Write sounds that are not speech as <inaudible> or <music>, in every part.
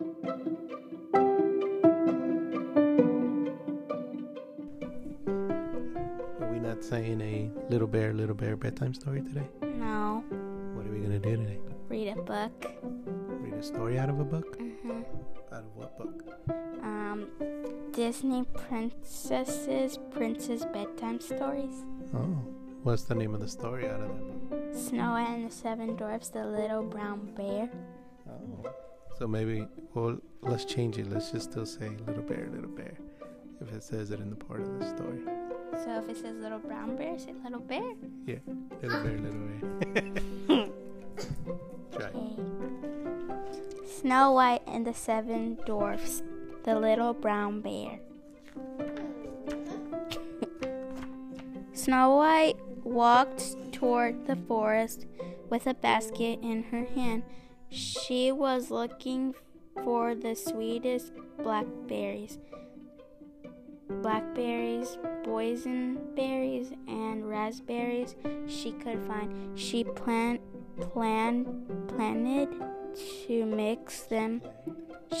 Are we not saying a little bear, little bear bedtime story today? No. What are we gonna do today? Read a book. Read a story out of a book? hmm Out of what book? Um, Disney Princesses, Princess Bedtime Stories. Oh, what's the name of the story out of that book? Snow White and the Seven Dwarfs, The Little Brown Bear. Oh, so maybe well, let's change it. Let's just still say little bear, little bear, if it says it in the part of the story. So if it says Little Brown Bear, say Little Bear. Yeah, little bear, little bear. <laughs> Try. Okay. Snow White and the Seven Dwarfs, The Little Brown Bear. <laughs> Snow White walked toward the forest with a basket in her hand. She was looking for the sweetest blackberries. Blackberries, boysenberries, and raspberries she could find. She plant, planned, planted to mix them.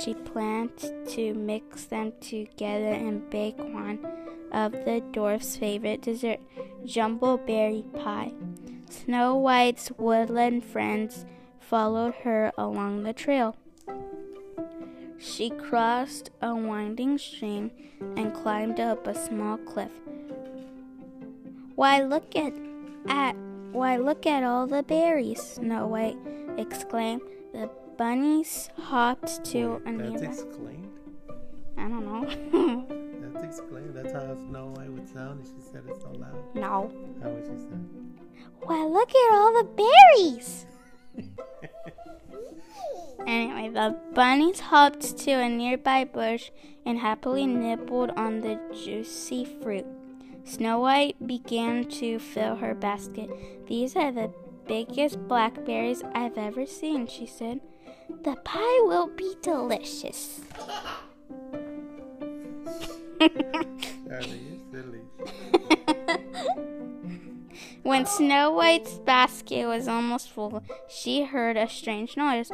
She planned to mix them together and bake one of the dwarf's favorite dessert, jumbo berry pie. Snow White's woodland friends followed her along the trail. She crossed a winding stream and climbed up a small cliff. Why look at at why look at all the berries, Snow White exclaimed. The bunnies hopped to a That's exclaimed. I don't know. <laughs> That's exclaimed. That's how Snow White would sound if she said it so loud. no. How would she sound? Why look at all the berries. <laughs> Anyway, the bunnies hopped to a nearby bush and happily nibbled on the juicy fruit. Snow White began to fill her basket. These are the biggest blackberries I've ever seen, she said. The pie will be delicious. Silly. <laughs> When Snow White's basket was almost full, she heard a strange noise.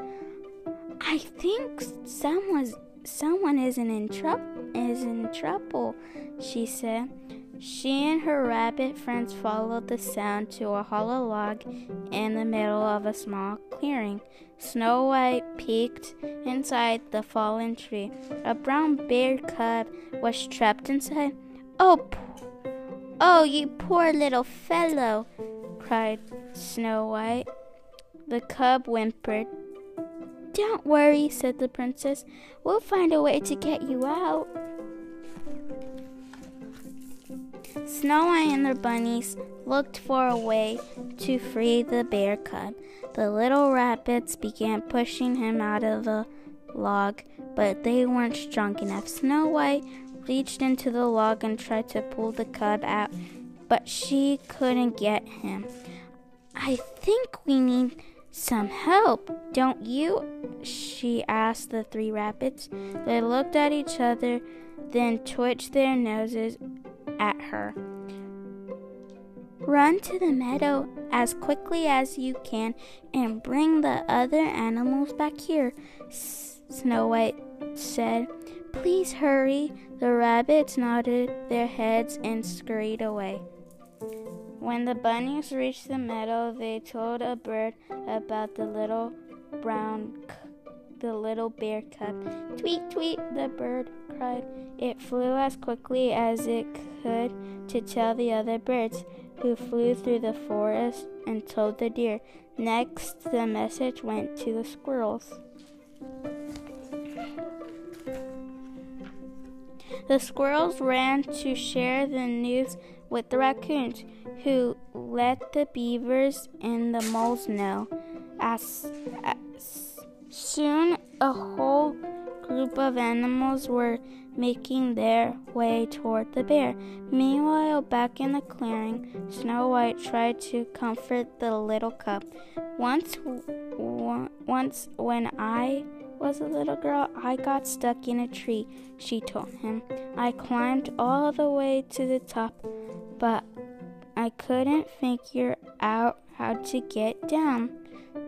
I think someone's someone isn't in trouble is in trouble, she said. She and her rabbit friends followed the sound to a hollow log in the middle of a small clearing. Snow White peeked inside the fallen tree. A brown bear cub was trapped inside. Oh, oh, you poor little fellow, cried Snow White. The cub whimpered. Don't worry, said the princess. We'll find a way to get you out. Snow White and the bunnies looked for a way to free the bear cub. The little rabbits began pushing him out of the log, but they weren't strong enough. Snow White reached into the log and tried to pull the cub out, but she couldn't get him. I think we need some help, don't you? She asked the three rabbits. They looked at each other, then twitched their noses at her. Run to the meadow as quickly as you can and bring the other animals back here, Snow White said. Please hurry. The rabbits nodded their heads and scurried away. When the bunnies reached the meadow, they told a bird about the little brown, the little bear cub. Tweet, tweet, the bird cried. It flew as quickly as it could to tell the other birds, who flew through the forest and told the deer. Next, the message went to the squirrels. The squirrels ran to share the news with the raccoons, who let the beavers and the moles know. As, as soon, a whole group of animals were making their way toward the bear. Meanwhile, back in the clearing, Snow White tried to comfort the little cub. Once, w- once when I was a little girl, I got stuck in a tree, she told him. I climbed all the way to the top, but I couldn't figure out how to get down.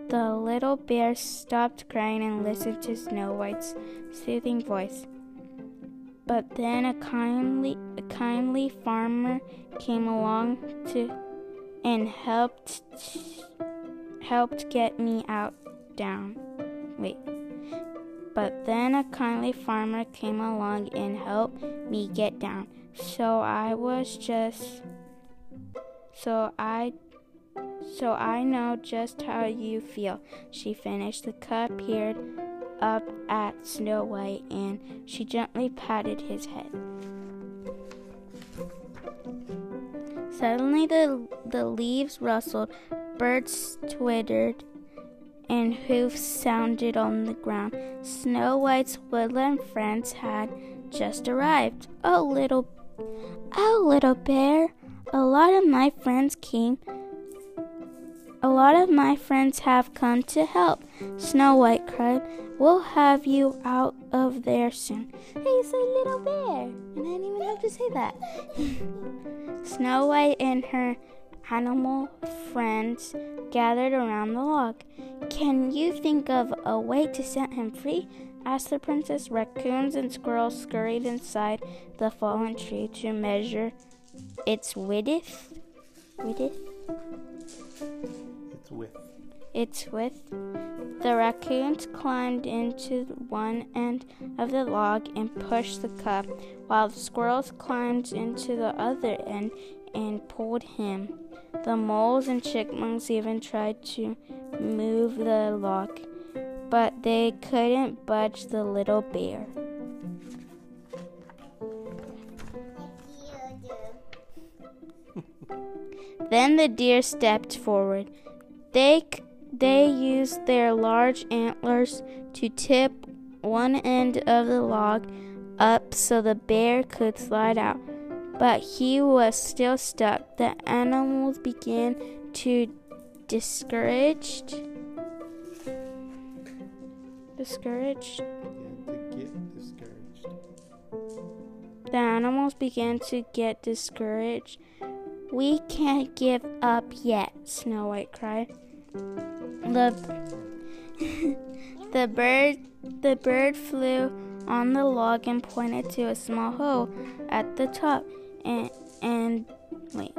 The little bear stopped crying and listened to Snow White's soothing voice. But then a kindly, a kindly farmer came along to and helped helped get me out down. Wait. But then a kindly farmer came along and helped me get down. So I was just so I so I know just how you feel. She finished. The cup peered up at Snow White and she gently patted his head. Suddenly the the leaves rustled, birds twittered, and hoofs sounded on the ground. Snow White's woodland friends had just arrived. Oh little Oh little bear, a lot of my friends came a lot of my friends have come to help, Snow White cried. We'll have you out of there soon. Hey, a little bear, and I didn't even have to say that. <laughs> Snow White and her animal friends gathered around the log. Can you think of a way to set him free? asked the princess. Raccoons and squirrels scurried inside the fallen tree to measure its width. Width? It's width. its width. The raccoons climbed into one end of the log and pushed the cup, while the squirrels climbed into the other end and pulled him. The moles and chipmunks even tried to move the log, but they couldn't budge the little bear. <laughs> Then the deer stepped forward. They they used their large antlers to tip one end of the log up so the bear could slide out. But he was still stuck. The animals began to discouraged discouraged Yeah, get discouraged. the animals began to get discouraged. We can't give up yet, Snow White cried. The <laughs> the bird the bird flew on the log and pointed to a small hole at the top and and wait.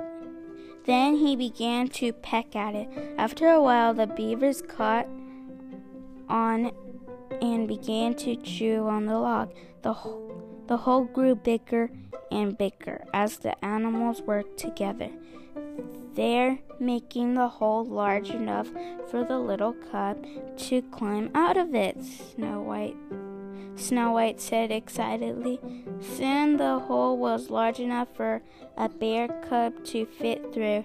Then he began to peck at it. After a while the beavers caught on and began to chew on the log. The the hole grew bigger and bigger as the animals worked together. They're making the hole large enough for the little cub to climb out of it, Snow White. Snow White said excitedly. Soon the hole was large enough for a bear cub to fit through.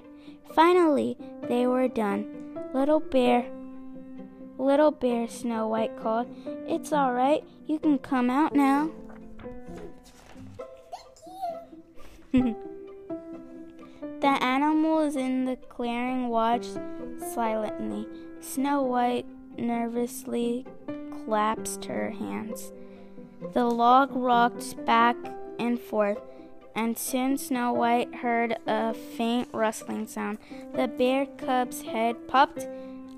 Finally, they were done. Little bear, little bear, Snow White called. It's all right. You can come out now. Thank <laughs> you. The animals in the clearing watched silently. Snow White nervously clasped her hands. The log rocked back and forth, and soon Snow White heard a faint rustling sound. The bear cub's head popped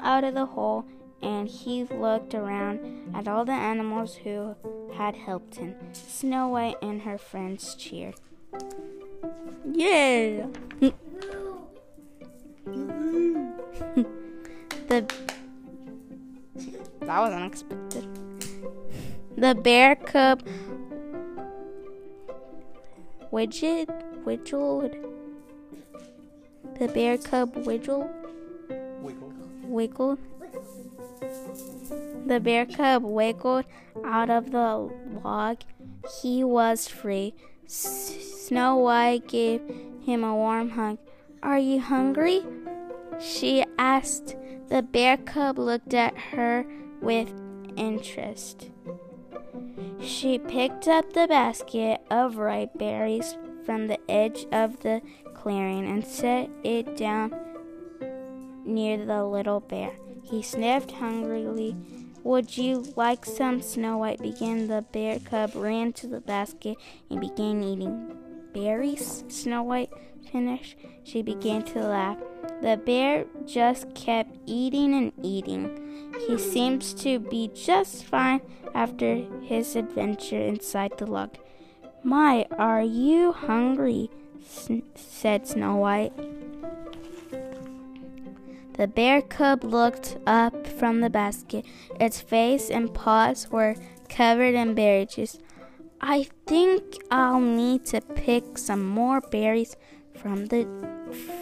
out of the hole, and he looked around at all the animals who had helped him. Snow White and her friends cheered. Yeah! <laughs> <laughs> the that was unexpected. The bear cub widget wiggled. The bear cub wiggled Wiggle. wiggled. The bear cub wiggled out of the log. He was free. Snow White gave him a warm hug. Are you hungry? She asked. The bear cub looked at her with interest. She picked up the basket of ripe berries from the edge of the clearing and set it down near the little bear. He sniffed hungrily. Would you like some? Snow White began. The bear cub ran to the basket and began eating berries. Snow White finished. She began to laugh. The bear just kept eating and eating. He seems to be just fine after his adventure inside the log. My, are you hungry? said Snow White. The bear cub looked up from the basket. Its face and paws were covered in berry juice. I think I'll need to pick some more berries from the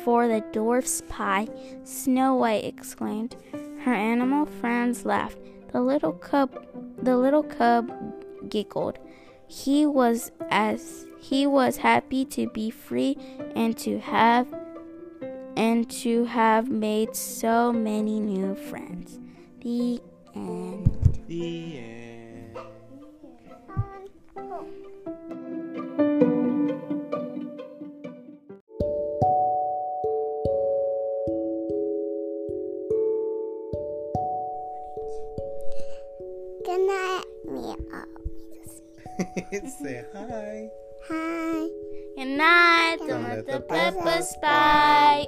for the dwarf's pie, Snow White exclaimed. Her animal friends laughed. The little cub the little cub giggled. He was as he was happy to be free and to have and to have made so many new friends. The end. The end. Good night, meow. <laughs> Say hi. Hi. Good night. Don't Don't let let the the peppers peppers bite.